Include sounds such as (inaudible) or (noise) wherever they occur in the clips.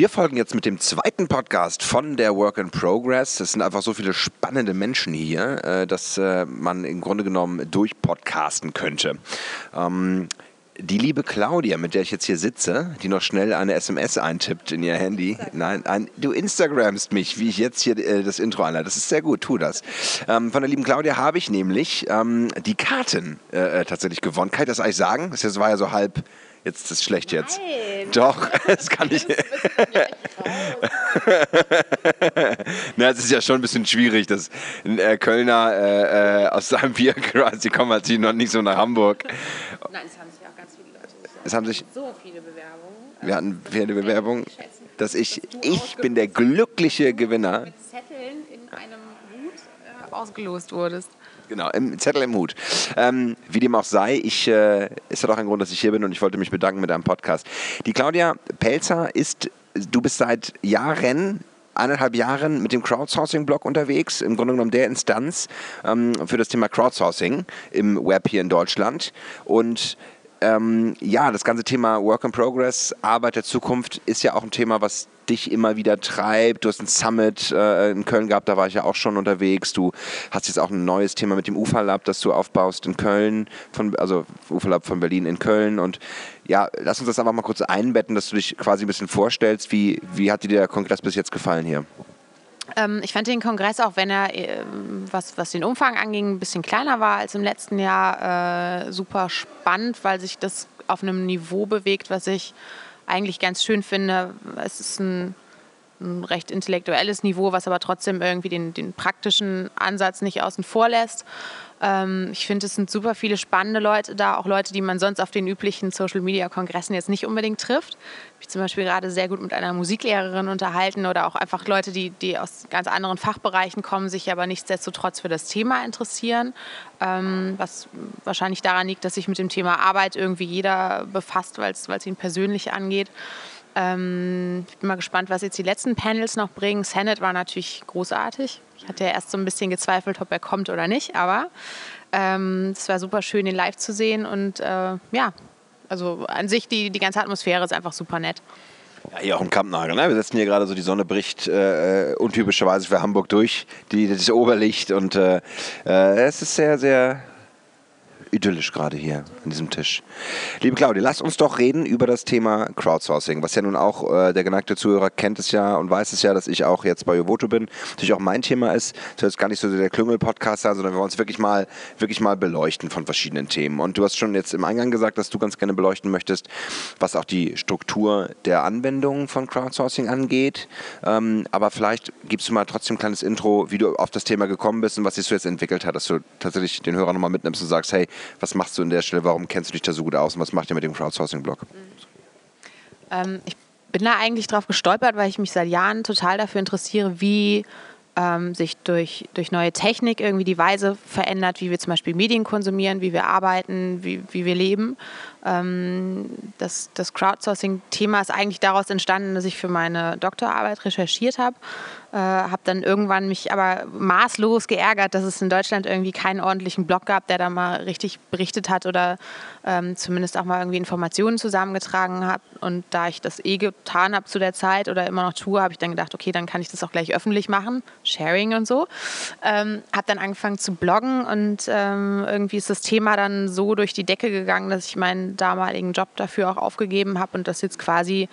Wir folgen jetzt mit dem zweiten Podcast von der Work in Progress. Es sind einfach so viele spannende Menschen hier, äh, dass äh, man im Grunde genommen durchpodcasten könnte. Ähm, die liebe Claudia, mit der ich jetzt hier sitze, die noch schnell eine SMS eintippt in ihr Handy. Nein, ein, du Instagramst mich, wie ich jetzt hier äh, das Intro einleite. Das ist sehr gut, tu das. Ähm, von der lieben Claudia habe ich nämlich ähm, die Karten äh, äh tatsächlich gewonnen. Kann ich das eigentlich sagen? Das war ja so halb. Jetzt ist es schlecht jetzt. Nein. Doch, (laughs) das kann ich. (laughs) Na, es ist ja schon ein bisschen schwierig, dass ein äh, Kölner äh, äh, aus seinem Bier quasi kommen halt noch nicht so nach Hamburg. Nein, es haben sich auch ganz viele Leute. Es haben sich so viele Bewerbungen. Wir hatten viele Bewerbungen, dass ich, ich bin der glückliche Gewinner. Mit Zetteln in einem Hut äh, ausgelost wurdest. Genau, im Zettel im Hut. Ähm, wie dem auch sei, ich, äh, ist ja doch ein Grund, dass ich hier bin und ich wollte mich bedanken mit einem Podcast. Die Claudia Pelzer ist, du bist seit Jahren eineinhalb Jahren mit dem Crowdsourcing-Blog unterwegs, im Grunde genommen der Instanz ähm, für das Thema Crowdsourcing im Web hier in Deutschland. Und ähm, ja, das ganze Thema Work in Progress, Arbeit der Zukunft ist ja auch ein Thema, was dich immer wieder treibt. Du hast ein Summit äh, in Köln gehabt, da war ich ja auch schon unterwegs. Du hast jetzt auch ein neues Thema mit dem UFA Lab, das du aufbaust in Köln, von, also UFA Lab von Berlin in Köln. Und ja, lass uns das einfach mal kurz einbetten, dass du dich quasi ein bisschen vorstellst. Wie, wie hat dir der Kongress bis jetzt gefallen hier? Ähm, ich fand den Kongress, auch wenn er, äh, was, was den Umfang anging, ein bisschen kleiner war als im letzten Jahr, äh, super spannend, weil sich das auf einem Niveau bewegt, was ich eigentlich ganz schön finde. Es ist ein, ein recht intellektuelles Niveau, was aber trotzdem irgendwie den, den praktischen Ansatz nicht außen vor lässt. Ähm, ich finde, es sind super viele spannende Leute da, auch Leute, die man sonst auf den üblichen Social-Media-Kongressen jetzt nicht unbedingt trifft. Ich zum Beispiel gerade sehr gut mit einer Musiklehrerin unterhalten oder auch einfach Leute, die, die aus ganz anderen Fachbereichen kommen, sich aber nichtsdestotrotz für das Thema interessieren. Ähm, was wahrscheinlich daran liegt, dass sich mit dem Thema Arbeit irgendwie jeder befasst, weil es ihn persönlich angeht. Ähm, ich bin mal gespannt, was jetzt die letzten Panels noch bringen. Senate war natürlich großartig. Ich hatte ja erst so ein bisschen gezweifelt, ob er kommt oder nicht, aber ähm, es war super schön, ihn live zu sehen und äh, ja, also an sich die, die ganze Atmosphäre ist einfach super nett. Ja, hier auch im Kampnagel. Ne? Wir setzen hier gerade so, die Sonne bricht äh, untypischerweise für Hamburg durch, die, das Oberlicht und äh, äh es ist sehr, sehr idyllisch gerade hier an diesem Tisch. Liebe Claudia, lass uns doch reden über das Thema Crowdsourcing, was ja nun auch äh, der geneigte Zuhörer kennt es ja und weiß es ja, dass ich auch jetzt bei Jovoto bin. Natürlich auch mein Thema ist, das ist gar nicht so der Klüngel-Podcast sein, sondern wir wollen uns wirklich mal, wirklich mal beleuchten von verschiedenen Themen. Und du hast schon jetzt im Eingang gesagt, dass du ganz gerne beleuchten möchtest, was auch die Struktur der Anwendung von Crowdsourcing angeht. Ähm, aber vielleicht gibst du mal trotzdem ein kleines Intro, wie du auf das Thema gekommen bist und was sich so jetzt entwickelt hat, dass du tatsächlich den Hörer nochmal mitnimmst und sagst, hey, was machst du an der Stelle? Warum kennst du dich da so gut aus und was macht ihr mit dem Crowdsourcing-Blog? Ähm, ich bin da eigentlich drauf gestolpert, weil ich mich seit Jahren total dafür interessiere, wie ähm, sich durch, durch neue Technik irgendwie die Weise verändert, wie wir zum Beispiel Medien konsumieren, wie wir arbeiten, wie, wie wir leben. Ähm, das das Crowdsourcing-Thema ist eigentlich daraus entstanden, dass ich für meine Doktorarbeit recherchiert habe äh, habe dann irgendwann mich aber maßlos geärgert, dass es in Deutschland irgendwie keinen ordentlichen Blog gab, der da mal richtig berichtet hat oder ähm, zumindest auch mal irgendwie Informationen zusammengetragen hat. Und da ich das eh getan habe zu der Zeit oder immer noch tue, habe ich dann gedacht, okay, dann kann ich das auch gleich öffentlich machen, Sharing und so. Ähm, habe dann angefangen zu bloggen und ähm, irgendwie ist das Thema dann so durch die Decke gegangen, dass ich meinen damaligen Job dafür auch aufgegeben habe und das jetzt quasi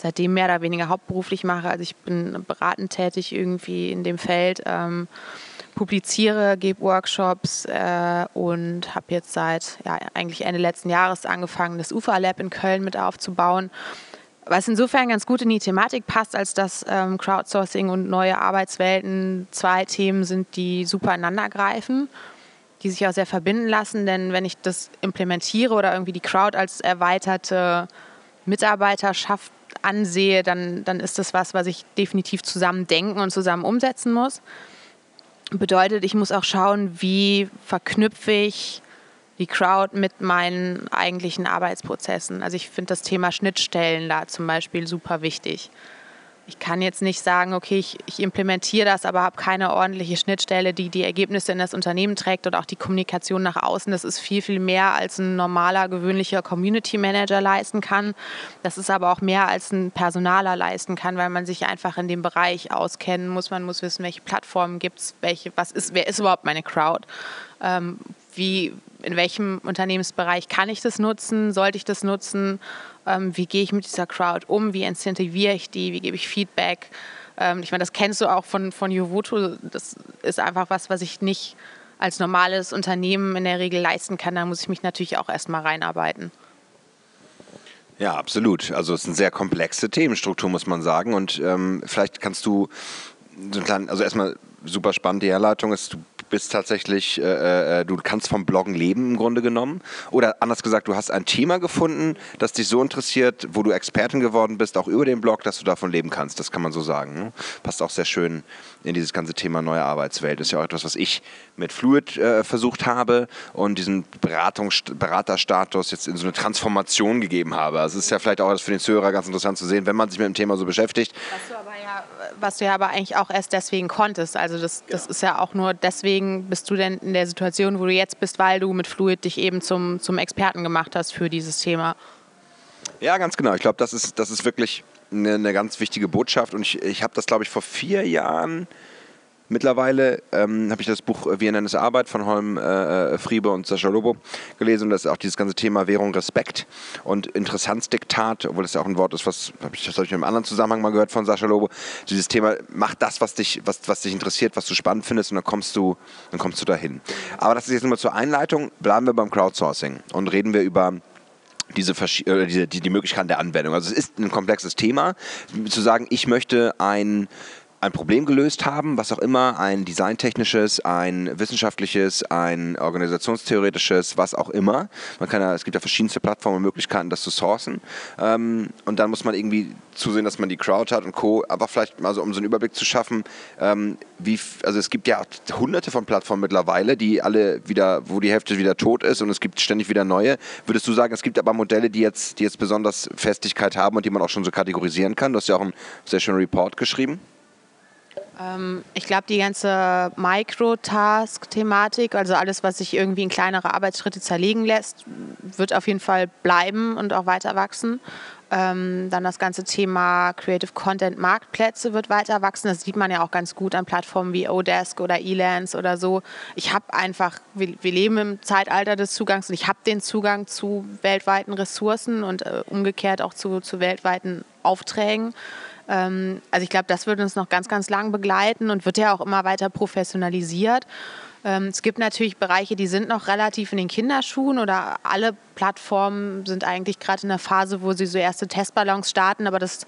seitdem mehr oder weniger hauptberuflich mache. Also ich bin beratend tätig irgendwie in dem Feld, ähm, publiziere, gebe Workshops äh, und habe jetzt seit ja, eigentlich Ende letzten Jahres angefangen, das UFA Lab in Köln mit aufzubauen. Was insofern ganz gut in die Thematik passt, als dass ähm, Crowdsourcing und neue Arbeitswelten zwei Themen sind, die super ineinander greifen, die sich auch sehr verbinden lassen. Denn wenn ich das implementiere oder irgendwie die Crowd als erweiterte Mitarbeiterschaft ansehe, dann, dann ist das was, was ich definitiv zusammen denken und zusammen umsetzen muss. Bedeutet, ich muss auch schauen, wie verknüpfe ich die Crowd mit meinen eigentlichen Arbeitsprozessen. Also ich finde das Thema Schnittstellen da zum Beispiel super wichtig. Ich kann jetzt nicht sagen, okay, ich, ich implementiere das, aber habe keine ordentliche Schnittstelle, die die Ergebnisse in das Unternehmen trägt und auch die Kommunikation nach außen. Das ist viel, viel mehr, als ein normaler, gewöhnlicher Community Manager leisten kann. Das ist aber auch mehr, als ein Personaler leisten kann, weil man sich einfach in dem Bereich auskennen muss. Man muss wissen, welche Plattformen gibt es, welche, was ist, wer ist überhaupt meine Crowd? Ähm, wie, in welchem Unternehmensbereich kann ich das nutzen? Sollte ich das nutzen? Ähm, wie gehe ich mit dieser Crowd um? Wie incentiviere ich die? Wie gebe ich Feedback? Ähm, ich meine, das kennst du auch von, von Jovoto. Das ist einfach was, was ich nicht als normales Unternehmen in der Regel leisten kann. Da muss ich mich natürlich auch erstmal reinarbeiten. Ja, absolut. Also es ist eine sehr komplexe Themenstruktur, muss man sagen. Und ähm, vielleicht kannst du so einen kleinen, also erstmal super spannend die Herleitung ist, du bist tatsächlich, äh, äh, du kannst vom Bloggen leben im Grunde genommen. Oder anders gesagt, du hast ein Thema gefunden, das dich so interessiert, wo du Expertin geworden bist, auch über den Blog, dass du davon leben kannst. Das kann man so sagen. Ne? Passt auch sehr schön in dieses ganze Thema neue Arbeitswelt. Das ist ja auch etwas, was ich mit Fluid äh, versucht habe und diesen Beratungs Beraterstatus jetzt in so eine Transformation gegeben habe. Also es ist ja vielleicht auch für den Zuhörer ganz interessant zu sehen, wenn man sich mit dem Thema so beschäftigt. Was du aber ja, was du ja aber eigentlich auch erst deswegen konntest. Also das, das ja. ist ja auch nur deswegen bist du denn in der Situation, wo du jetzt bist, weil du mit Fluid dich eben zum, zum Experten gemacht hast für dieses Thema. Ja, ganz genau. Ich glaube, das ist, das ist wirklich eine, eine ganz wichtige Botschaft. Und ich, ich habe das, glaube ich, vor vier Jahren mittlerweile ähm, habe ich das Buch Wir nennen es Arbeit von Holm äh, äh, Friebe und Sascha Lobo gelesen und das ist auch dieses ganze Thema Währung Respekt und Interessanzdiktat, obwohl das ja auch ein Wort ist, was habe ich, das habe ich in einem anderen Zusammenhang mal gehört von Sascha Lobo. Dieses Thema, mach das, was dich, was, was dich interessiert, was du spannend findest und dann kommst du, dann kommst du dahin. Aber das ist jetzt nur mal zur Einleitung. Bleiben wir beim Crowdsourcing und reden wir über diese, äh, diese die, die Möglichkeiten der Anwendung. Also es ist ein komplexes Thema, zu sagen, ich möchte ein ein Problem gelöst haben, was auch immer, ein designtechnisches, ein wissenschaftliches, ein organisationstheoretisches, was auch immer. Man kann ja, es gibt ja verschiedenste Plattformen und Möglichkeiten, das zu sourcen. Ähm, und dann muss man irgendwie zusehen, dass man die Crowd hat und Co. Aber vielleicht mal so, um so einen Überblick zu schaffen, ähm, wie, also es gibt ja hunderte von Plattformen mittlerweile, die alle wieder, wo die Hälfte wieder tot ist und es gibt ständig wieder neue. Würdest du sagen, es gibt aber Modelle, die jetzt, die jetzt besonders Festigkeit haben und die man auch schon so kategorisieren kann? Du hast ja auch einen sehr schönen Report geschrieben. Ähm, ich glaube, die ganze Microtask-Thematik, also alles, was sich irgendwie in kleinere Arbeitsschritte zerlegen lässt, wird auf jeden Fall bleiben und auch weiter wachsen. Ähm, dann das ganze Thema Creative Content Marktplätze wird weiter wachsen. Das sieht man ja auch ganz gut an Plattformen wie Odesk oder Elance oder so. Ich habe einfach, wir, wir, leben im Zeitalter des Zugangs und ich habe den Zugang zu weltweiten Ressourcen und äh, umgekehrt auch zu, zu weltweiten Aufträgen. Ähm, also ich glaube, das wird uns noch ganz, ganz lang begleiten und wird ja auch immer weiter professionalisiert. Ähm, es gibt natürlich Bereiche, die sind noch relativ in den Kinderschuhen oder alle Plattformen sind eigentlich gerade in der Phase, wo sie so erste Testballons starten, aber das,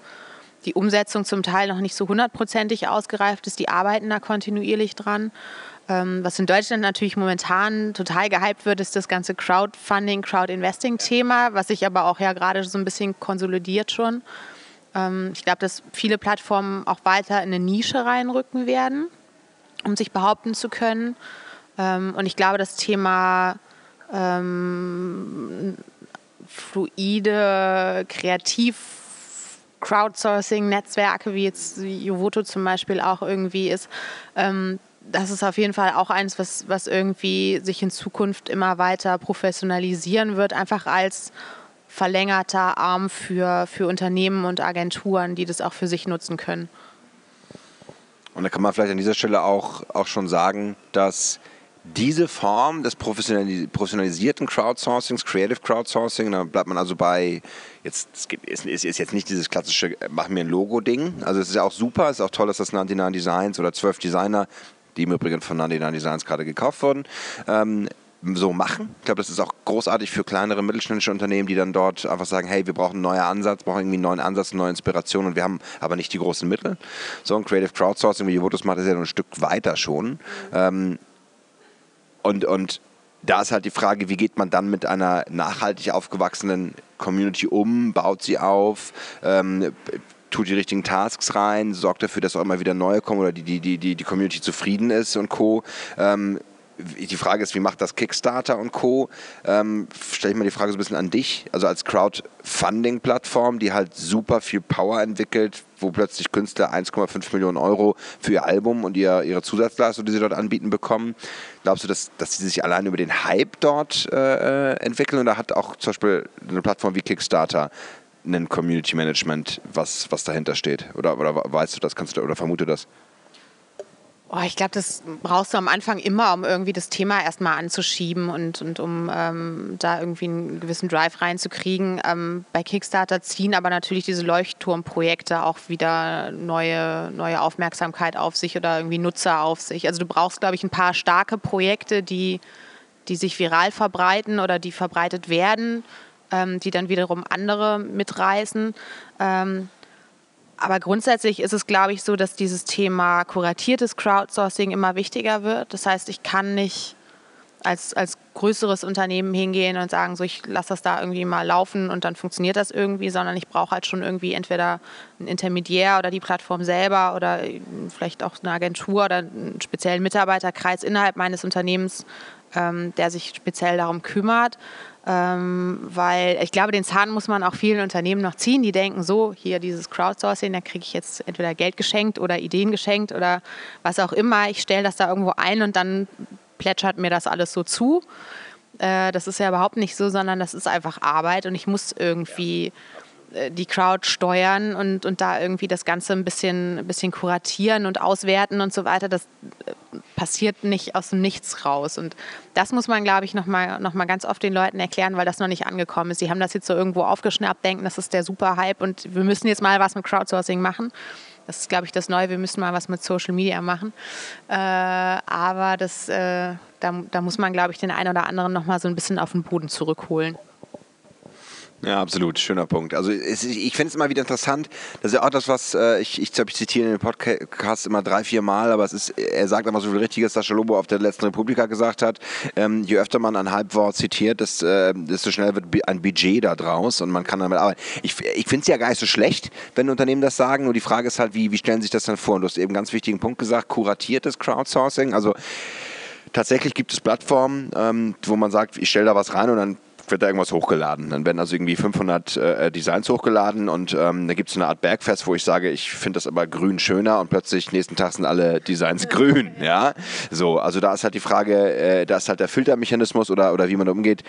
die Umsetzung zum Teil noch nicht so hundertprozentig ausgereift ist. Die arbeiten da kontinuierlich dran. Ähm, was in Deutschland natürlich momentan total gehypt wird, ist das ganze Crowdfunding, Crowdinvesting-Thema, was sich aber auch ja gerade so ein bisschen konsolidiert schon. Ähm, ich glaube, dass viele Plattformen auch weiter in eine Nische reinrücken werden, um sich behaupten zu können. Ähm, und ich glaube, das Thema ähm, fluide, kreativ Crowdsourcing-Netzwerke, wie jetzt Jovoto zum Beispiel auch irgendwie ist, ähm, das ist auf jeden Fall auch eins, was, was irgendwie sich in Zukunft immer weiter professionalisieren wird, einfach als verlängerter Arm für, für Unternehmen und Agenturen, die das auch für sich nutzen können. Und da kann man vielleicht an dieser Stelle auch, auch schon sagen, dass diese Form des professionalisierten Crowdsourcings, Creative Crowdsourcing, da bleibt man also bei, jetzt ist, ist jetzt nicht dieses klassische, äh, mach mir ein Logo-Ding. Also es ist ja auch super, es ist auch toll, dass das 99 Designs oder 12 Designer, die im Übrigen von 99 Designs gerade gekauft wurden, ähm, so machen. Ich glaube, das ist auch großartig für kleinere mittelständische Unternehmen, die dann dort einfach sagen, hey, wir brauchen einen neuen Ansatz, brauchen irgendwie einen neuen Ansatz, eine neue Inspiration und wir haben aber nicht die großen Mittel. So ein Creative Crowdsourcing, wie Jovotus macht, ist ja ein Stück weiter schon. Ähm, und, und da ist halt die Frage, wie geht man dann mit einer nachhaltig aufgewachsenen Community um, baut sie auf, ähm, tut die richtigen Tasks rein, sorgt dafür, dass auch immer wieder neue kommen oder die, die, die, die Community zufrieden ist und Co. Ähm, die Frage ist, wie macht das Kickstarter und Co. Ähm, Stelle ich mal die Frage so ein bisschen an dich, also als Crowdfunding-Plattform, die halt super viel Power entwickelt, wo plötzlich Künstler 1,5 Millionen Euro für ihr Album und ihr, ihre Zusatzleistung, die sie dort anbieten, bekommen. Glaubst du, dass, dass sie sich allein über den Hype dort äh, äh entwickeln oder hat auch zum Beispiel eine Plattform wie Kickstarter ein Community Management, was, was dahinter steht? Oder, oder weißt du das, kannst du oder vermute das? Oh, ich glaube, das brauchst du am Anfang immer, um irgendwie das Thema erstmal anzuschieben und, und um ähm, da irgendwie einen gewissen Drive reinzukriegen. Ähm, bei Kickstarter ziehen aber natürlich diese Leuchtturmprojekte auch wieder neue, neue Aufmerksamkeit auf sich oder irgendwie Nutzer auf sich. Also du brauchst, glaube ich, ein paar starke Projekte, die, die sich viral verbreiten oder die verbreitet werden, ähm, die dann wiederum andere mitreißen. Aber grundsätzlich ist es, glaube ich, so, dass dieses Thema kuratiertes Crowdsourcing immer wichtiger wird. Das heißt, ich kann nicht als, als größeres Unternehmen hingehen und sagen, so ich lasse das da irgendwie mal laufen und dann funktioniert das irgendwie, sondern ich brauche halt schon irgendwie entweder einen Intermediär oder die Plattform selber oder vielleicht auch eine Agentur oder einen speziellen Mitarbeiterkreis innerhalb meines Unternehmens, ähm, der sich speziell darum kümmert. Ähm, weil ich glaube, den Zahn muss man auch vielen Unternehmen noch ziehen, die denken so, hier dieses Crowdsourcing, da kriege ich jetzt entweder Geld geschenkt oder Ideen geschenkt oder was auch immer. Ich stelle das da irgendwo ein und dann plätschert mir das alles so zu. Äh, das ist ja überhaupt nicht so, sondern das ist einfach Arbeit und ich muss irgendwie äh, die Crowd steuern und, und da irgendwie das Ganze ein bisschen, ein bisschen kuratieren und auswerten und so weiter. Das äh, passiert nicht aus dem Nichts raus. Und das muss man, glaube ich, nochmal noch mal ganz oft den Leuten erklären, weil das noch nicht angekommen ist. Sie haben das jetzt so irgendwo aufgeschnappt, denken, das ist der super Hype und wir müssen jetzt mal was mit Crowdsourcing machen. Das ist, glaube ich, das Neue. Wir müssen mal was mit Social Media machen. Äh, aber das, äh, da, da muss man, glaube ich, den einen oder anderen nochmal so ein bisschen auf den Boden zurückholen. Ja, absolut. Schöner Punkt. Also es, ich finde es immer wieder interessant. Das ist ja auch das, was äh, ich, ich, ich zitiere in dem Podcast immer drei, vier Mal, aber es ist, er sagt immer so viel Richtiges, dass Lobo auf der letzten Republika gesagt hat. Ähm, je öfter man ein Halbwort zitiert, desto, äh, desto schneller wird ein Budget da draus und man kann damit arbeiten. Ich, ich finde es ja gar nicht so schlecht, wenn Unternehmen das sagen. Nur die Frage ist halt, wie, wie stellen sich das dann vor? Und du hast eben einen ganz wichtigen Punkt gesagt, kuratiertes Crowdsourcing. Also tatsächlich gibt es Plattformen, ähm, wo man sagt, ich stelle da was rein und dann wird da irgendwas hochgeladen. Dann werden also irgendwie 500 äh, Designs hochgeladen und ähm, da gibt es eine Art Bergfest, wo ich sage, ich finde das aber grün schöner und plötzlich nächsten Tag sind alle Designs grün. Ja, so, also da ist halt die Frage, äh, da ist halt der Filtermechanismus oder, oder wie man da umgeht,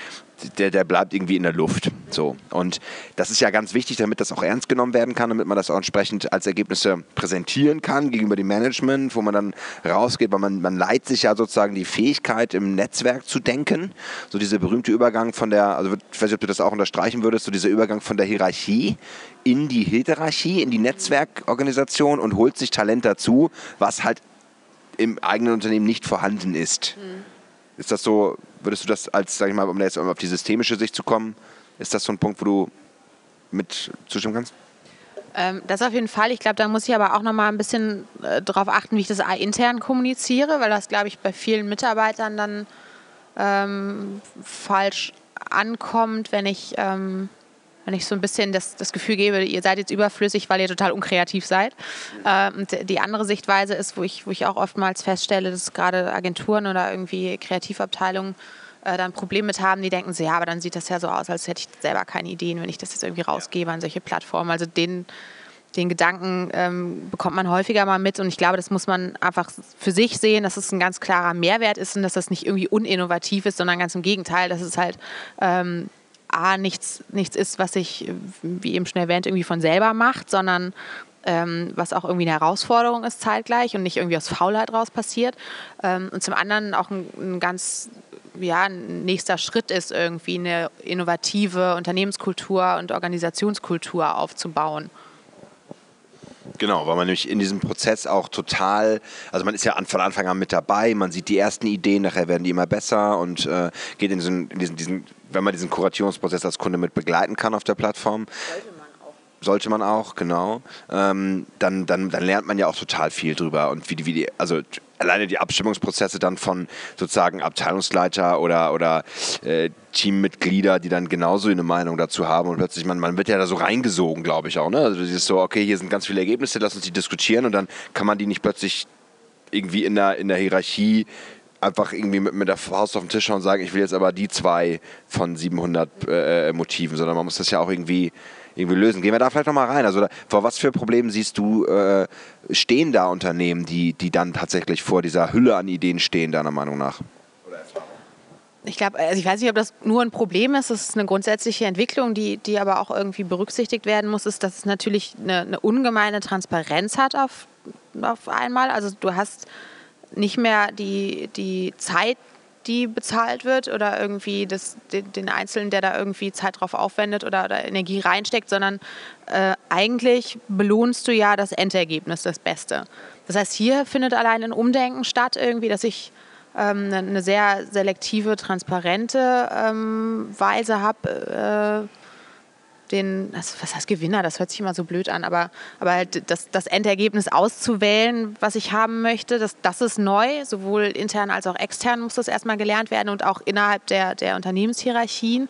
der, der bleibt irgendwie in der Luft. So. Und das ist ja ganz wichtig, damit das auch ernst genommen werden kann, damit man das auch entsprechend als Ergebnisse präsentieren kann gegenüber dem Management, wo man dann rausgeht, weil man, man leiht sich ja sozusagen die Fähigkeit, im Netzwerk zu denken. So dieser berühmte Übergang von der also ich weiß nicht, ob du das auch unterstreichen würdest, so dieser Übergang von der Hierarchie in die Hierarchie, in die Netzwerkorganisation und holt sich Talent dazu, was halt im eigenen Unternehmen nicht vorhanden ist. Mhm. Ist das so, würdest du das als, sag ich mal, um jetzt auf die systemische Sicht zu kommen, ist das so ein Punkt, wo du mit zustimmen kannst? Ähm, das auf jeden Fall. Ich glaube, da muss ich aber auch noch mal ein bisschen äh, darauf achten, wie ich das intern kommuniziere, weil das, glaube ich, bei vielen Mitarbeitern dann ähm, falsch ankommt, wenn ich, ähm, wenn ich so ein bisschen das, das Gefühl gebe, ihr seid jetzt überflüssig, weil ihr total unkreativ seid. Ähm, und die andere Sichtweise ist, wo ich, wo ich auch oftmals feststelle, dass gerade Agenturen oder irgendwie Kreativabteilungen äh, dann ein Problem mit haben, die denken so, ja, aber dann sieht das ja so aus, als hätte ich selber keine Ideen, wenn ich das jetzt irgendwie rausgebe an solche Plattformen. Also den, den Gedanken ähm, bekommt man häufiger mal mit und ich glaube, das muss man einfach für sich sehen, dass es ein ganz klarer Mehrwert ist und dass das nicht irgendwie uninnovativ ist, sondern ganz im Gegenteil, dass es halt ähm, A, nichts, nichts ist, was sich, wie eben schon erwähnt, irgendwie von selber macht, sondern ähm, was auch irgendwie eine Herausforderung ist zeitgleich und nicht irgendwie aus Faulheit raus passiert. Ähm, und zum anderen auch ein, ein ganz ja, ein nächster Schritt ist, irgendwie eine innovative Unternehmenskultur und Organisationskultur aufzubauen. Genau, weil man nämlich in diesem Prozess auch total, also man ist ja von Anfang an mit dabei, man sieht die ersten Ideen, nachher werden die immer besser und äh, geht in diesen, in diesen, diesen, wenn man diesen Kuratierungsprozess als Kunde mit begleiten kann auf der Plattform. Sollte man auch. Sollte man auch, genau. Ähm, dann, dann, dann lernt man ja auch total viel drüber und wie die, wie die also alleine die Abstimmungsprozesse dann von sozusagen Abteilungsleiter oder, oder äh, Teammitglieder, die dann genauso eine Meinung dazu haben und plötzlich, man, man wird ja da so reingesogen, glaube ich auch. Ne? Also dieses so, okay, hier sind ganz viele Ergebnisse, lass uns die diskutieren und dann kann man die nicht plötzlich irgendwie in der, in der Hierarchie einfach irgendwie mit, mit der Faust auf den Tisch schauen und sagen, ich will jetzt aber die zwei von 700 äh, Motiven, sondern man muss das ja auch irgendwie irgendwie lösen. Gehen wir da vielleicht nochmal rein. Also da, vor was für Problemen siehst du, äh, stehen da Unternehmen, die, die dann tatsächlich vor dieser Hülle an Ideen stehen, deiner Meinung nach? Ich glaube, also ich weiß nicht, ob das nur ein Problem ist. Es ist eine grundsätzliche Entwicklung, die, die aber auch irgendwie berücksichtigt werden muss, ist, dass es natürlich eine, eine ungemeine Transparenz hat auf, auf einmal. Also du hast nicht mehr die, die Zeit, die bezahlt wird oder irgendwie das, den, den Einzelnen, der da irgendwie Zeit drauf aufwendet oder, oder Energie reinsteckt, sondern äh, eigentlich belohnst du ja das Endergebnis, das Beste. Das heißt, hier findet allein ein Umdenken statt, irgendwie, dass ich ähm, eine, sehr selektive, transparente ähm, Weise habe. Äh, den, was heißt Gewinner, das hört sich immer so blöd an, aber, aber halt das, das Endergebnis auszuwählen, was ich haben möchte, das, das ist neu, sowohl intern als auch extern muss das erstmal gelernt werden und auch innerhalb der, der Unternehmenshierarchien.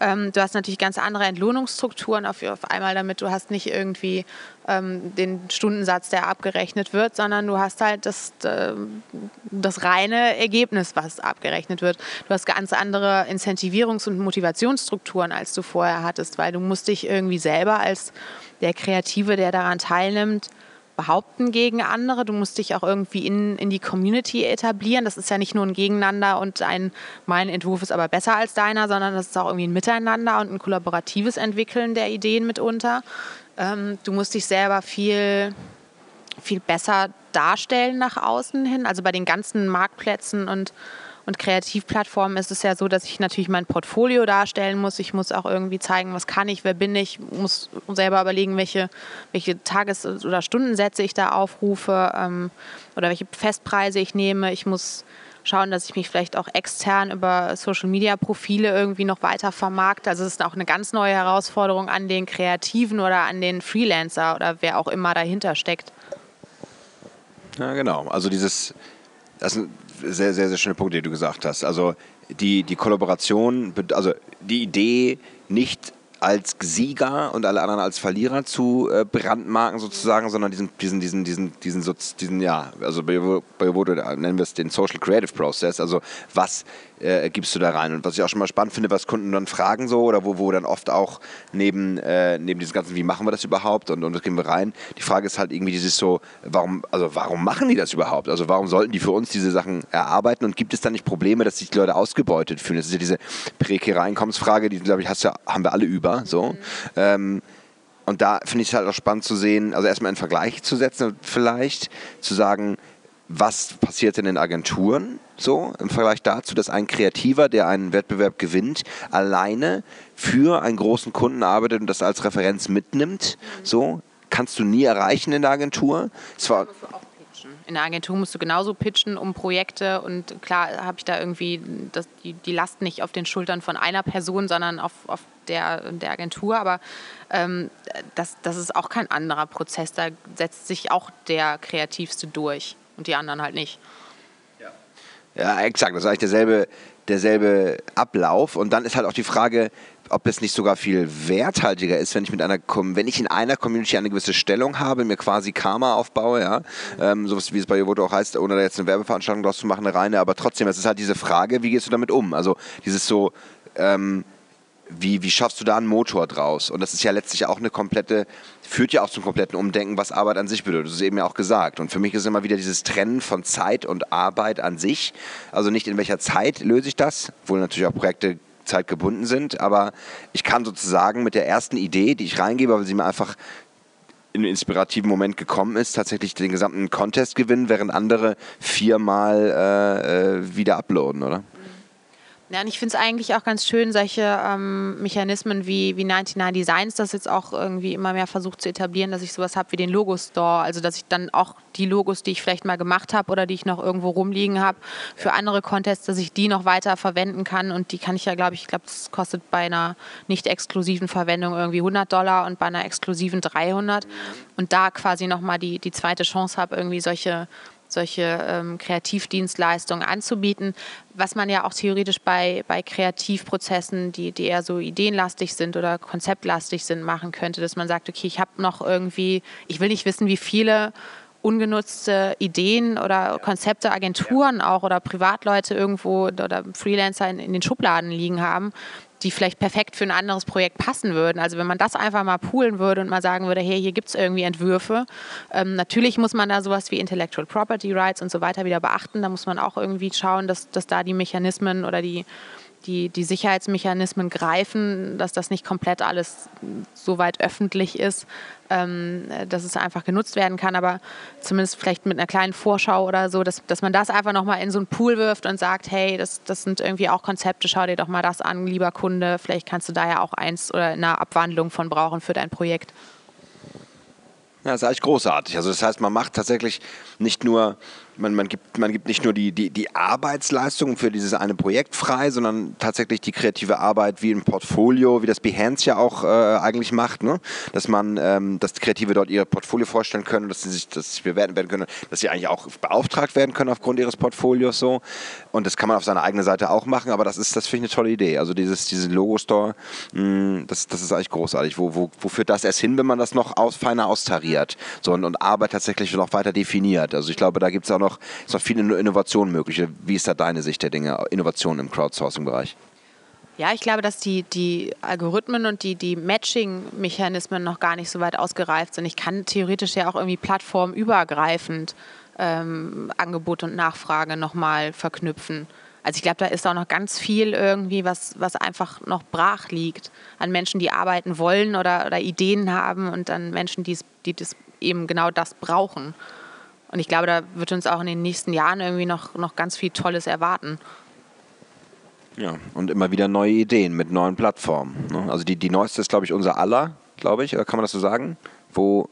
Ähm, du hast natürlich ganz andere Entlohnungsstrukturen auf, auf einmal damit, du hast nicht irgendwie ähm, den Stundensatz, der abgerechnet wird, sondern du hast halt das, äh, das reine Ergebnis, was abgerechnet wird. Du hast ganz andere Incentivierungs- und Motivationsstrukturen, als du vorher hattest, weil du musst dich irgendwie selber als der Kreative, der daran teilnimmt, behaupten gegen andere. Du musst dich auch irgendwie in, in die Community etablieren. Das ist ja nicht nur ein Gegeneinander und ein, mein Entwurf ist aber besser als deiner, sondern das ist auch irgendwie ein Miteinander und ein kollaboratives Entwickeln der Ideen mitunter. Ähm, du musst dich selber viel, viel besser darstellen nach außen hin. Also bei den ganzen Marktplätzen und, und Kreativplattformen ist es ja so, dass ich natürlich mein Portfolio darstellen muss. Ich muss auch irgendwie zeigen, was kann ich, wer bin ich, muss selber überlegen, welche, welche Tages- oder Stundensätze ich da aufrufe ähm, oder welche Festpreise ich nehme. Ich muss schauen, dass ich mich vielleicht auch extern über Social-Media-Profile irgendwie noch weiter vermarkte. Also es ist auch eine ganz neue Herausforderung an den Kreativen oder an den Freelancer oder wer auch immer dahinter steckt. Ja, genau. Also dieses, das ist ein sehr, sehr, sehr schöner Punkt, den du gesagt hast. Also die, die Kollaboration, also die Idee, nicht als Sieger und alle anderen als Verlierer zu äh, brandmarken sozusagen, sondern diesen, diesen, diesen, diesen, diesen, diesen, diesen ja, also bei, Vodo nennen wir es den Social Creative Process, also was äh, gibst du da rein. Und was ich auch schon mal spannend finde, was Kunden dann fragen so oder wo, wo dann oft auch neben, äh, neben diesem ganzen, wie machen wir das überhaupt und, und was gehen wir rein, die Frage ist halt irgendwie dieses so, warum, also warum machen die das überhaupt? Also warum sollten die für uns diese Sachen erarbeiten und gibt es da nicht Probleme, dass sich die Leute ausgebeutet fühlen? Das ist ja diese prekäre Einkommensfrage, die, glaube ich, hast ja, haben wir alle über, so. Mhm. Ähm, und da finde ich es halt auch spannend zu sehen, also erstmal einen Vergleich zu setzen, vielleicht zu sagen, was passiert denn in Agenturen so im Vergleich dazu, dass ein Kreativer, der einen Wettbewerb gewinnt, alleine für einen großen Kunden arbeitet und das als Referenz mitnimmt. Mhm. So kannst du nie erreichen in der Agentur. Zwar in der Agentur musst du genauso pitchen um Projekte und klar habe ich da irgendwie das, die, die Last nicht auf den Schultern von einer Person, sondern auf, auf der, der Agentur. Aber ähm, das, das ist auch kein anderer Prozess. Da setzt sich auch der Kreativste durch und die anderen halt nicht. Ja, exakt. Das ist eigentlich derselbe, derselbe Ablauf. Und dann ist halt auch die Frage, ob es nicht sogar viel werthaltiger ist, wenn ich mit einer, wenn ich in einer Community eine gewisse Stellung habe, mir quasi Karma aufbaue, ja, ähm, so wie es bei Yovoto auch heißt, ohne da jetzt eine Werbeveranstaltung draus zu machen, eine reine, aber trotzdem, es ist halt diese Frage, wie gehst du damit um? Also dieses so, ähm, wie, wie schaffst du da einen Motor draus? Und das ist ja letztlich auch eine komplette, führt ja auch zum kompletten Umdenken, was Arbeit an sich bedeutet. Das ist eben ja auch gesagt. Und für mich ist immer wieder dieses Trennen von Zeit und Arbeit an sich. Also nicht in welcher Zeit löse ich das, obwohl natürlich auch Projekte zeitgebunden sind, aber ich kann sozusagen mit der ersten Idee, die ich reingebe, weil sie mir einfach in einen inspirativen Moment gekommen ist, tatsächlich den gesamten Contest gewinnen, während andere viermal äh, äh wieder uploaden, oder? Ja, und ich finde es eigentlich auch ganz schön, solche ähm, Mechanismen wie, wie 99 Designs, das jetzt auch irgendwie immer mehr versucht zu etablieren, dass ich sowas habe wie den Logo-Store. Also, dass ich dann auch die Logos, die ich vielleicht mal gemacht habe oder die ich noch irgendwo rumliegen habe, für andere Contests, dass ich die noch weiter verwenden kann. Und die kann ich ja, glaube ich, ich glaube, das kostet bei einer nicht exklusiven Verwendung irgendwie 100 Dollar und bei einer exklusiven 300. Und da quasi nochmal die, die zweite Chance habe, irgendwie solche solche ähm, Kreativdienstleistungen anzubieten, was man ja auch theoretisch bei, bei Kreativprozessen, die, die eher so ideenlastig sind oder konzeptlastig sind, machen könnte, dass man sagt, okay, ich habe noch irgendwie, ich will nicht wissen, wie viele ungenutzte Ideen oder Konzepte, Agenturen auch oder Privatleute irgendwo oder Freelancer in, in den Schubladen liegen haben, die vielleicht perfekt für ein anderes Projekt passen würden. Also wenn man das einfach mal poolen würde und mal sagen würde, hey, hier gibt es irgendwie Entwürfe. Ähm, natürlich muss man da sowas wie Intellectual Property Rights und so weiter wieder beachten. Da muss man auch irgendwie schauen, dass, dass da die Mechanismen oder die die, die Sicherheitsmechanismen greifen, dass das nicht komplett alles so weit öffentlich ist, ähm, dass es einfach genutzt werden kann, aber zumindest vielleicht mit einer kleinen Vorschau oder so, dass, dass man das einfach nochmal in so einen Pool wirft und sagt, hey, das, das sind irgendwie auch Konzepte, schau dir doch mal das an, lieber Kunde, vielleicht kannst du da ja auch eins oder eine Abwandlung von brauchen für dein Projekt. Ja, das ist eigentlich großartig. Also das heißt, man macht tatsächlich nicht nur man, man, gibt, man gibt nicht nur die, die, die Arbeitsleistung für dieses eine Projekt frei, sondern tatsächlich die kreative Arbeit wie ein Portfolio, wie das Behance ja auch äh, eigentlich macht, ne? dass man, ähm, dass die Kreative dort ihr Portfolio vorstellen können, dass sie sich, dass sie bewerten werden können, dass sie eigentlich auch beauftragt werden können aufgrund ihres Portfolios so. Und das kann man auf seiner eigenen Seite auch machen, aber das ist, das finde ich eine tolle Idee. Also dieses, dieses Logo-Store, mm, das, das ist eigentlich großartig. Wo, wo, wo führt das erst hin, wenn man das noch aus, feiner austariert so, und, und Arbeit tatsächlich noch weiter definiert? Also ich glaube, da gibt es auch noch noch, ist noch viel Innovation möglich. Wie ist da deine Sicht der Dinge, Innovation im Crowdsourcing-Bereich? Ja, ich glaube, dass die, die Algorithmen und die, die Matching-Mechanismen noch gar nicht so weit ausgereift sind. Ich kann theoretisch ja auch irgendwie plattformübergreifend ähm, Angebot und Nachfrage nochmal verknüpfen. Also ich glaube, da ist auch noch ganz viel irgendwie, was, was einfach noch brach liegt an Menschen, die arbeiten wollen oder, oder Ideen haben und an Menschen, die, das eben genau das brauchen. Und ich glaube, da wird uns auch in den nächsten Jahren irgendwie noch, noch ganz viel Tolles erwarten. Ja, und immer wieder neue Ideen mit neuen Plattformen. Ne? Also die, die neueste ist, glaube ich, unser aller, glaube ich, oder kann man das so sagen? Wo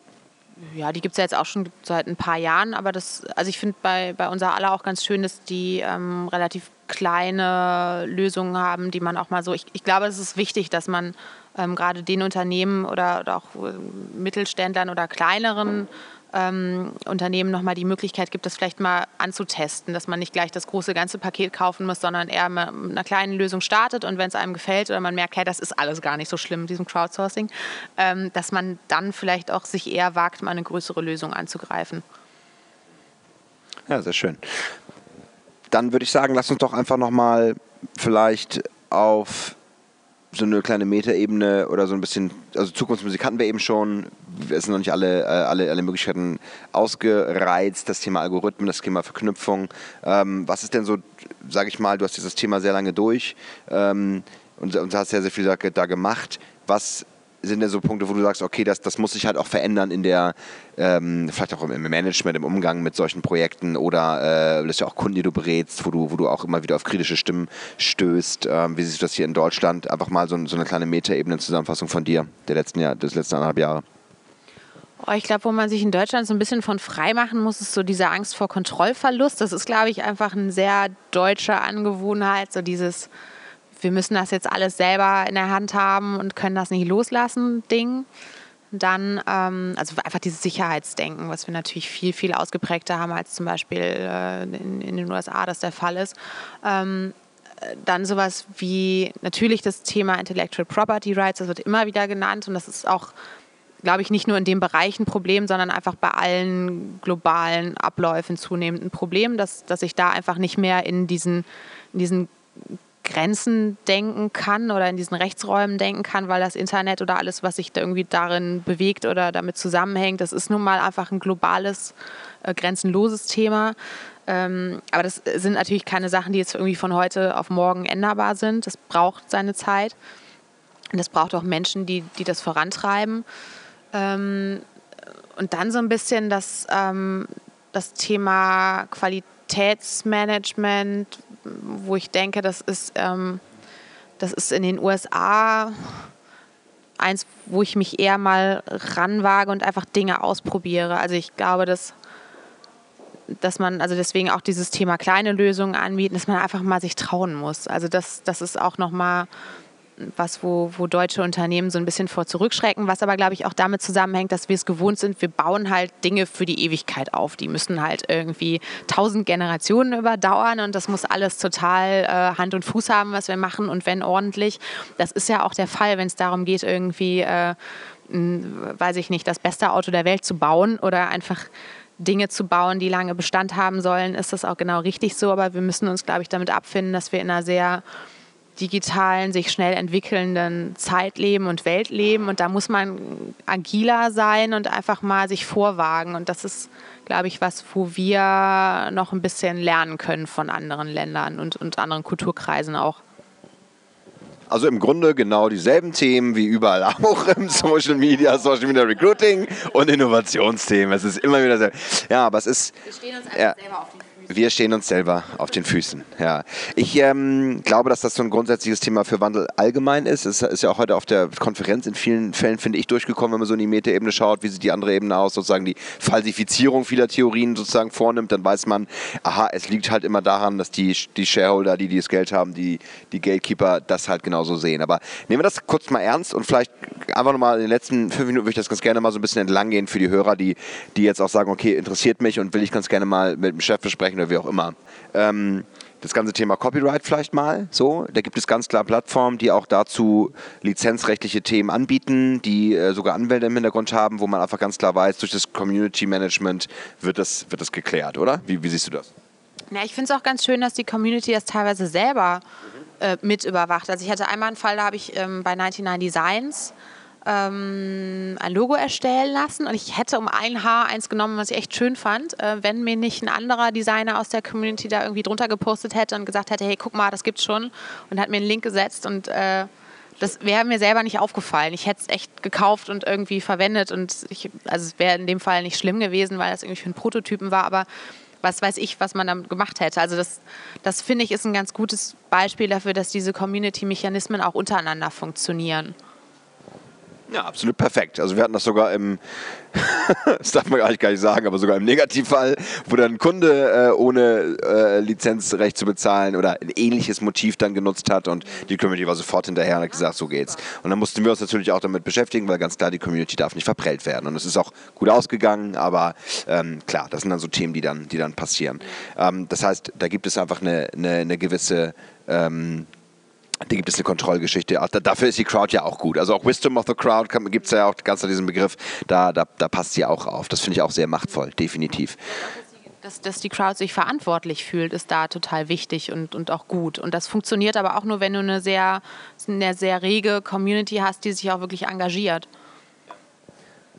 ja, die gibt es ja jetzt auch schon seit ein paar Jahren, aber das, also ich finde bei, bei unser aller auch ganz schön, dass die ähm, relativ kleine Lösungen haben, die man auch mal so, ich, ich glaube, es ist wichtig, dass man ähm, gerade den Unternehmen oder, oder auch äh, Mittelständlern oder kleineren ähm, Unternehmen nochmal die Möglichkeit gibt, das vielleicht mal anzutesten, dass man nicht gleich das große ganze Paket kaufen muss, sondern eher mit einer kleinen Lösung startet und wenn es einem gefällt oder man merkt, hey, das ist alles gar nicht so schlimm mit diesem Crowdsourcing, ähm, dass man dann vielleicht auch sich eher wagt, mal eine größere Lösung anzugreifen. Ja, sehr schön. Dann würde ich sagen, lass uns doch einfach nochmal vielleicht auf so eine kleine Metaebene oder so ein bisschen, also Zukunftsmusik hatten wir eben schon, es sind noch nicht alle, äh, alle, alle Möglichkeiten ausgereizt, das Thema Algorithmen, das Thema Verknüpfung. Ähm, was ist denn so, sage ich mal, du hast dieses Thema sehr lange durch ähm, und, und hast sehr, sehr viel da, da gemacht. Was sind denn so Punkte, wo du sagst, okay, das, das muss sich halt auch verändern in der, ähm, vielleicht auch im Management, im Umgang mit solchen Projekten oder äh, du hast ja auch Kunden, die du berätst, wo du, wo du auch immer wieder auf kritische Stimmen stößt. Ähm, wie siehst du das hier in Deutschland? Einfach mal so, so eine kleine Metaebene-Zusammenfassung von dir, der letzten Jahr, des letzten anderthalb Jahre. Oh, ich glaube, wo man sich in Deutschland so ein bisschen von frei machen muss, ist so diese Angst vor Kontrollverlust. Das ist, glaube ich, einfach eine sehr deutsche Angewohnheit, so dieses wir müssen das jetzt alles selber in der Hand haben und können das nicht loslassen, Ding. Dann, ähm, also einfach dieses Sicherheitsdenken, was wir natürlich viel, viel ausgeprägter haben, als zum Beispiel äh, in, in, den USA das der Fall ist. Ähm, dann sowas wie natürlich das Thema Intellectual Property Rights, das wird immer wieder genannt und das ist auch, glaube ich, nicht nur in dem Bereich ein Problem, sondern einfach bei allen globalen Abläufen zunehmend ein Problem, dass, dass ich da einfach nicht mehr in diesen, in diesen Grenzen denken kann oder in diesen Rechtsräumen denken kann, weil das Internet oder alles, was sich da irgendwie darin bewegt oder damit zusammenhängt, das ist nun mal einfach ein globales, äh, grenzenloses Thema. Ähm, aber das sind natürlich keine Sachen, die jetzt irgendwie von heute auf morgen änderbar sind. Das braucht seine Zeit. Und das braucht auch Menschen, die, die das vorantreiben. Ähm, und dann so ein bisschen das, ähm, das Thema Qualitätsmanagement, wo ich denke, das ist, ähm, das ist in den USA eins, wo ich mich eher mal ranwage und einfach Dinge ausprobiere. Also ich glaube, dass, dass man, also deswegen auch dieses Thema kleine Lösungen anbieten, dass man einfach mal sich trauen muss. Also das, das ist auch nochmal was, wo, wo deutsche Unternehmen so ein bisschen vor zurückschrecken, was aber, glaube ich, auch damit zusammenhängt, dass wir es gewohnt sind, wir bauen halt Dinge für die Ewigkeit auf. Die müssen halt irgendwie tausend Generationen überdauern und das muss alles total äh, Hand und Fuß haben, was wir machen und wenn ordentlich. Das ist ja auch der Fall, wenn es darum geht, irgendwie, äh, weiß ich nicht, das beste Auto der Welt zu bauen oder einfach Dinge zu bauen, die lange Bestand haben sollen, ist das auch genau richtig so. Aber wir müssen uns, glaube ich, damit abfinden, dass wir in einer sehr digitalen, sich schnell entwickelnden Zeit leben und Welt leben. Und da muss man agiler sein und einfach mal sich vorwagen. Und das ist, glaube ich, was, wo wir noch ein bisschen lernen können von anderen Ländern und, und anderen Kulturkreisen auch. Also im Grunde genau dieselben Themen wie überall (laughs) auch im Social Media, Social Media Recruiting und Innovationsthemen. Es ist immer wieder so. Ja, aber es ist. Wir stehen uns einfach ja. selber auf wir stehen uns selber auf den Füßen. Ja. Ich ähm, glaube, dass das so ein grundsätzliches Thema für Wandel allgemein ist. Es ist ja auch heute auf der Konferenz in vielen Fällen, finde ich, durchgekommen, wenn man so in die Metaebene schaut, wie sieht die andere Ebene aus, sozusagen die Falsifizierung vieler Theorien sozusagen vornimmt, dann weiß man, aha, es liegt halt immer daran, dass die, die Shareholder, die, die das Geld haben, die, die Gatekeeper das halt genauso sehen. Aber nehmen wir das kurz mal ernst und vielleicht einfach nochmal in den letzten fünf Minuten würde ich das ganz gerne mal so ein bisschen entlang gehen für die Hörer, die, die jetzt auch sagen, okay, interessiert mich und will ich ganz gerne mal mit dem Chef besprechen oder wie auch immer. Ähm, das ganze Thema Copyright vielleicht mal so. Da gibt es ganz klar Plattformen, die auch dazu lizenzrechtliche Themen anbieten, die äh, sogar Anwälte im Hintergrund haben, wo man einfach ganz klar weiß, durch das Community Management wird das, wird das geklärt, oder? Wie, wie siehst du das? Ja, ich finde es auch ganz schön, dass die Community das teilweise selber äh, mit überwacht. Also ich hatte einmal einen Fall, da habe ich ähm, bei 99 Designs ähm, ein Logo erstellen lassen und ich hätte um ein Haar eins genommen, was ich echt schön fand, äh, wenn mir nicht ein anderer Designer aus der Community da irgendwie drunter gepostet hätte und gesagt hätte, hey, guck mal, das gibt's schon und hat mir einen Link gesetzt und äh, das wäre mir selber nicht aufgefallen. Ich hätte es echt gekauft und irgendwie verwendet und ich, also es wäre in dem Fall nicht schlimm gewesen, weil das irgendwie für einen Prototypen war, aber was weiß ich, was man damit gemacht hätte. Also das, das finde ich ist ein ganz gutes Beispiel dafür, dass diese Community-Mechanismen auch untereinander funktionieren. Ja, absolut perfekt. Also wir hatten das sogar im, (laughs) das darf man eigentlich gar nicht sagen, aber sogar im Negativfall, wo dann ein Kunde äh, ohne äh, Lizenzrecht zu bezahlen oder ein ähnliches Motiv dann genutzt hat und die Community war sofort hinterher und hat gesagt, so geht's. Und dann mussten wir uns natürlich auch damit beschäftigen, weil ganz klar, die Community darf nicht verprellt werden. Und es ist auch gut ausgegangen, aber ähm, klar, das sind dann so Themen, die dann, die dann passieren. Ähm, das heißt, da gibt es einfach eine, eine, eine gewisse ähm, da gibt es eine Kontrollgeschichte. Dafür ist die Crowd ja auch gut. Also auch Wisdom of the Crowd gibt es ja auch ganz an diesen Begriff. Da, da, da passt sie auch auf. Das finde ich auch sehr machtvoll, definitiv. Dass, dass die Crowd sich verantwortlich fühlt, ist da total wichtig und, und auch gut. Und das funktioniert aber auch nur, wenn du eine sehr, eine sehr rege Community hast, die sich auch wirklich engagiert.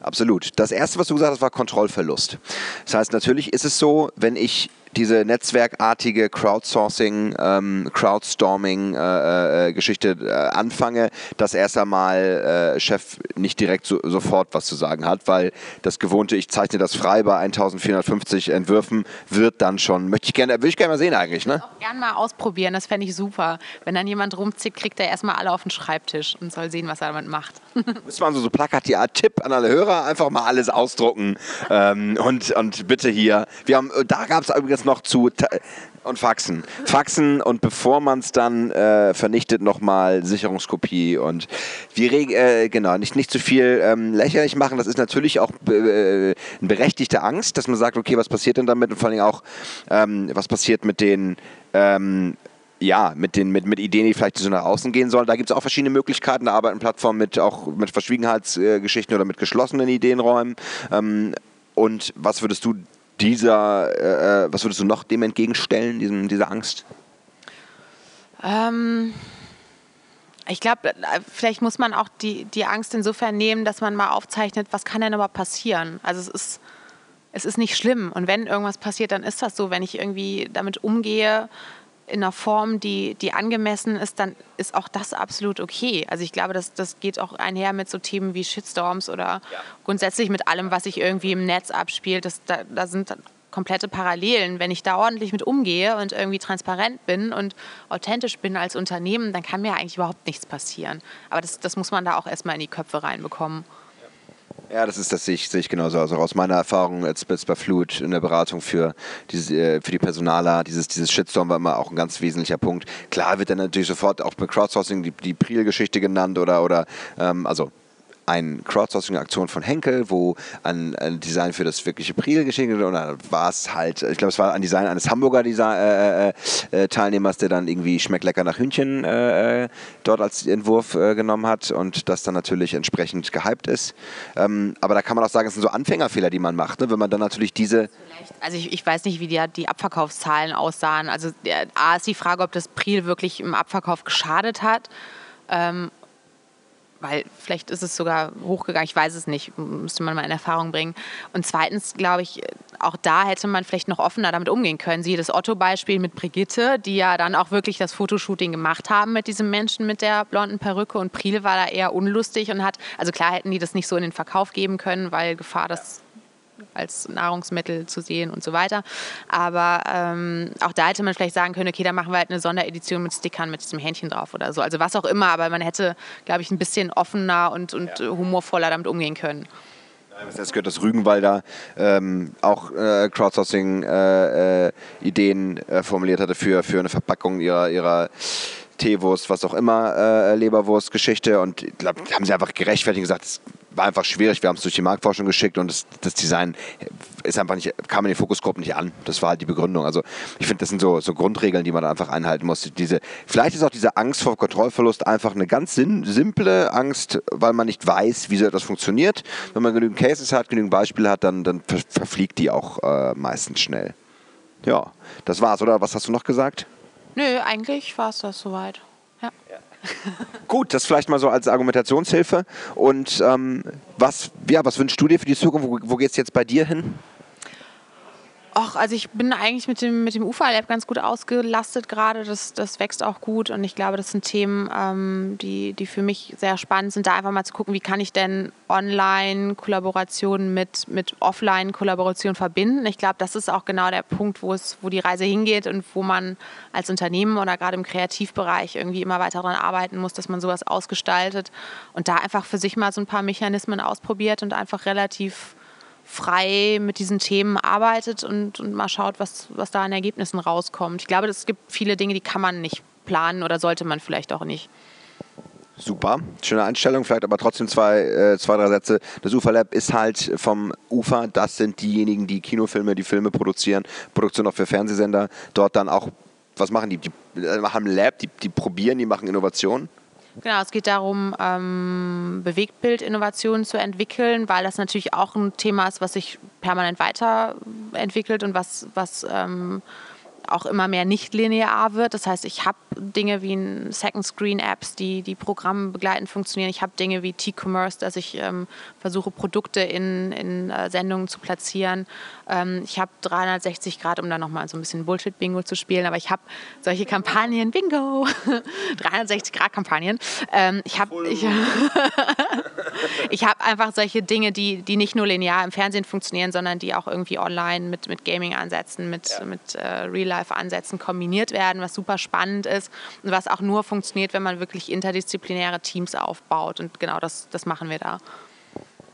Absolut. Das erste, was du gesagt hast, war Kontrollverlust. Das heißt, natürlich ist es so, wenn ich diese netzwerkartige Crowdsourcing, ähm, Crowdstorming-Geschichte äh, äh, äh, anfange, dass erst einmal äh, Chef nicht direkt so, sofort was zu sagen hat, weil das gewohnte, ich zeichne das frei bei 1450 Entwürfen, wird dann schon, möchte ich gerne, würde ich gerne mal sehen eigentlich. Ne? Auch gerne mal ausprobieren, das fände ich super. Wenn dann jemand rumzieht, kriegt er erstmal alle auf den Schreibtisch und soll sehen, was er damit macht. (laughs) Müssen wir also so plakativer Tipp an alle Hörer, einfach mal alles ausdrucken ähm, und, und bitte hier. Wir haben, da gab es übrigens noch zu und Faxen. Faxen und bevor man es dann äh, vernichtet, nochmal Sicherungskopie und wir äh, genau, nicht, nicht zu viel ähm, lächerlich machen. Das ist natürlich auch äh, eine berechtigte Angst, dass man sagt, okay, was passiert denn damit und vor allem auch, ähm, was passiert mit den ähm, ja, mit, den, mit, mit Ideen, die vielleicht so nach außen gehen sollen. Da gibt es auch verschiedene Möglichkeiten. Da arbeiten Plattformen mit auch mit Verschwiegenheitsgeschichten oder mit geschlossenen Ideenräumen. Ähm, und was würdest du dieser, äh, äh, was würdest du noch dem entgegenstellen, diesem, dieser Angst? Ähm, ich glaube, äh, vielleicht muss man auch die, die Angst insofern nehmen, dass man mal aufzeichnet, was kann denn überhaupt passieren. Also es ist, es ist nicht schlimm. Und wenn irgendwas passiert, dann ist das so. Wenn ich irgendwie damit umgehe, in einer Form, die, die angemessen ist, dann ist auch das absolut okay. Also ich glaube, das, das geht auch einher mit so Themen wie Shitstorms oder ja. grundsätzlich mit allem, was sich irgendwie im Netz abspielt. Das, da, da sind komplette Parallelen. Wenn ich da ordentlich mit umgehe und irgendwie transparent bin und authentisch bin als Unternehmen, dann kann mir eigentlich überhaupt nichts passieren. Aber das, das muss man da auch erstmal in die Köpfe reinbekommen. Ja, das ist das sehe ich, sehe ich genauso. Also aus meiner Erfahrung als, als bei Flut in der Beratung für, diese, äh, für die Personaler, dieses, dieses Shitstorm war immer auch ein ganz wesentlicher Punkt. Klar wird dann natürlich sofort auch bei Crowdsourcing die, die Priel-Geschichte genannt oder, oder ähm, also eine Crowdsourcing-Aktion von Henkel, wo ein, ein, Design für das wirkliche Priel geschickt wurde. Und dann war es halt, ich glaube, es war ein Design eines Hamburger Design, äh, äh, äh, Teilnehmers, der dann irgendwie schmeckt lecker nach Hühnchen äh, äh, dort als Entwurf äh, genommen hat und das dann natürlich entsprechend gehypt ist. Ähm, aber da kann man auch sagen, es sind so Anfängerfehler, die man macht, ne? wenn man dann natürlich diese. Also ich, ich weiß nicht, wie die, die Abverkaufszahlen aussahen. Also A ist die Frage, ob das Priel wirklich im Abverkauf geschadet hat. Ähm, weil vielleicht ist es sogar hochgegangen, ich weiß es nicht, müsste man mal in Erfahrung bringen. Und zweitens glaube ich, auch da hätte man vielleicht noch offener damit umgehen können. Siehe das Otto-Beispiel mit Brigitte, die ja dann auch wirklich das Fotoshooting gemacht haben mit diesem Menschen mit der blonden Perücke und Priel war da eher unlustig und hat, also klar hätten die das nicht so in den Verkauf geben können, weil Gefahr, dass als Nahrungsmittel zu sehen und so weiter. Aber ähm, auch da hätte man vielleicht sagen können, okay, dann machen wir halt eine Sonderedition mit Stickern mit diesem Hähnchen drauf oder so. Also was auch immer, aber man hätte, glaube ich, ein bisschen offener und, und ja. humorvoller damit umgehen können. Das gehört, dass Rügenwalder ähm, auch äh, Crowdsourcing-Ideen äh, äh, formuliert hatte für, für eine Verpackung ihrer, ihrer Teewurst, was auch immer, äh, Leberwurst-Geschichte. Und ich glaube, haben sie einfach gerechtfertigt und gesagt, war einfach schwierig. Wir haben es durch die Marktforschung geschickt und das, das, Design ist einfach nicht, kam in den Fokusgruppen nicht an. Das war halt die Begründung. Also ich finde, das sind so, so Grundregeln, die man da einfach einhalten muss. Diese, vielleicht ist auch diese Angst vor Kontrollverlust einfach eine ganz simple Angst, weil man nicht weiß, wie so etwas funktioniert. Wenn man genügend Cases hat, genügend Beispiele hat, dann, dann verfliegt die auch äh, meistens schnell. Ja, das war's, oder? Was hast du noch gesagt? Nö, eigentlich war es das soweit. Ja. ja. (laughs) Gut, das vielleicht mal so als Argumentationshilfe. Und ähm, was, ja, was wünschst du dir für die Zukunft? Wo, wo geht es jetzt bei dir hin? Ach, also ich bin eigentlich mit dem, mit dem UFA-Lab ganz gut ausgelastet gerade. Das, das wächst auch gut und ich glaube, das sind Themen, ähm, die, die für mich sehr spannend sind, da einfach mal zu gucken, wie kann ich denn Online-Kollaboration mit, mit Offline-Kollaboration verbinden. Ich glaube, das ist auch genau der Punkt, wo, es, wo die Reise hingeht und wo man als Unternehmen oder gerade im Kreativbereich irgendwie immer weiter daran arbeiten muss, dass man sowas ausgestaltet und da einfach für sich mal so ein paar Mechanismen ausprobiert und einfach relativ frei mit diesen Themen arbeitet und, und mal schaut, was, was da an Ergebnissen rauskommt. Ich glaube, es gibt viele Dinge, die kann man nicht planen oder sollte man vielleicht auch nicht. Super, schöne Einstellung, vielleicht aber trotzdem zwei, äh, zwei, drei Sätze. Das UFA Lab ist halt vom UFA, das sind diejenigen, die Kinofilme, die Filme produzieren, Produktion auch für Fernsehsender, dort dann auch, was machen die? Die äh, haben ein Lab, die, die probieren, die machen Innovationen. Genau, es geht darum, ähm, Bewegtbildinnovationen zu entwickeln, weil das natürlich auch ein Thema ist, was sich permanent weiterentwickelt und was, was ähm, auch immer mehr nicht linear wird. Das heißt, ich habe Dinge wie Second Screen Apps, die die Programme begleitend funktionieren. Ich habe Dinge wie T-Commerce, dass ich ähm, versuche, Produkte in, in äh, Sendungen zu platzieren. Ähm, ich habe 360 Grad, um da nochmal so ein bisschen Bullshit-Bingo zu spielen, aber ich habe solche Kampagnen, Bingo, (laughs) 360 Grad Kampagnen. Ähm, ich habe ich, (laughs) ich hab einfach solche Dinge, die, die nicht nur linear im Fernsehen funktionieren, sondern die auch irgendwie online mit, mit Gaming-Ansätzen, mit, ja. mit äh, Real-Life-Ansätzen kombiniert werden, was super spannend ist und was auch nur funktioniert, wenn man wirklich interdisziplinäre Teams aufbaut. Und genau das, das machen wir da.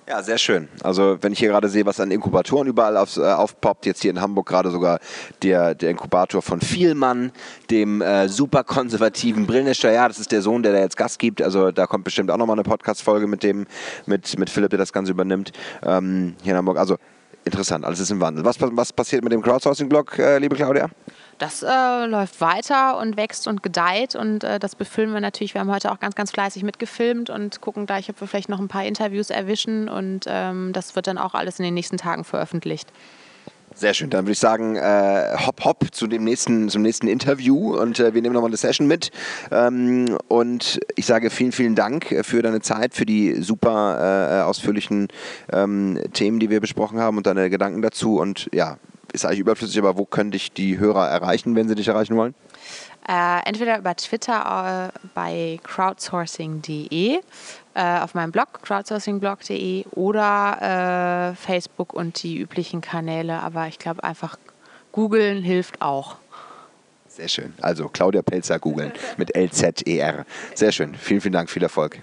Ja, sehr schön. Also wenn ich hier gerade sehe, was an Inkubatoren überall auf, äh, aufpoppt, jetzt hier in Hamburg gerade sogar der, der Inkubator von Vielmann, dem äh, super konservativen Brillenhersteller. Ja, das ist der Sohn, der da jetzt Gast gibt. Also da kommt bestimmt auch nochmal eine Podcast-Folge mit dem, mit, mit Philipp, der das Ganze übernimmt. Ähm, hier in Hamburg. Also interessant, alles ist im Wandel. Was, was passiert mit dem Crowdsourcing-Blog, äh, liebe Claudia? Das äh, läuft weiter und wächst und gedeiht und äh, das befüllen wir natürlich. Wir haben heute auch ganz, ganz fleißig mitgefilmt und gucken gleich, ob wir vielleicht noch ein paar Interviews erwischen und ähm, das wird dann auch alles in den nächsten Tagen veröffentlicht. Sehr schön. Dann würde ich sagen, äh, hopp, hopp zu dem nächsten, zum nächsten Interview und äh, wir nehmen nochmal eine Session mit. Ähm, und ich sage vielen, vielen Dank für deine Zeit, für die super äh, ausführlichen ähm, Themen, die wir besprochen haben und deine Gedanken dazu. Und ja, ist eigentlich überflüssig, aber wo können dich die Hörer erreichen, wenn sie dich erreichen wollen? Äh, entweder über Twitter äh, bei crowdsourcing.de, äh, auf meinem Blog crowdsourcingblog.de oder äh, Facebook und die üblichen Kanäle. Aber ich glaube, einfach googeln hilft auch. Sehr schön. Also Claudia Pelzer googeln mit LZER. Sehr schön. Vielen, vielen Dank. Viel Erfolg.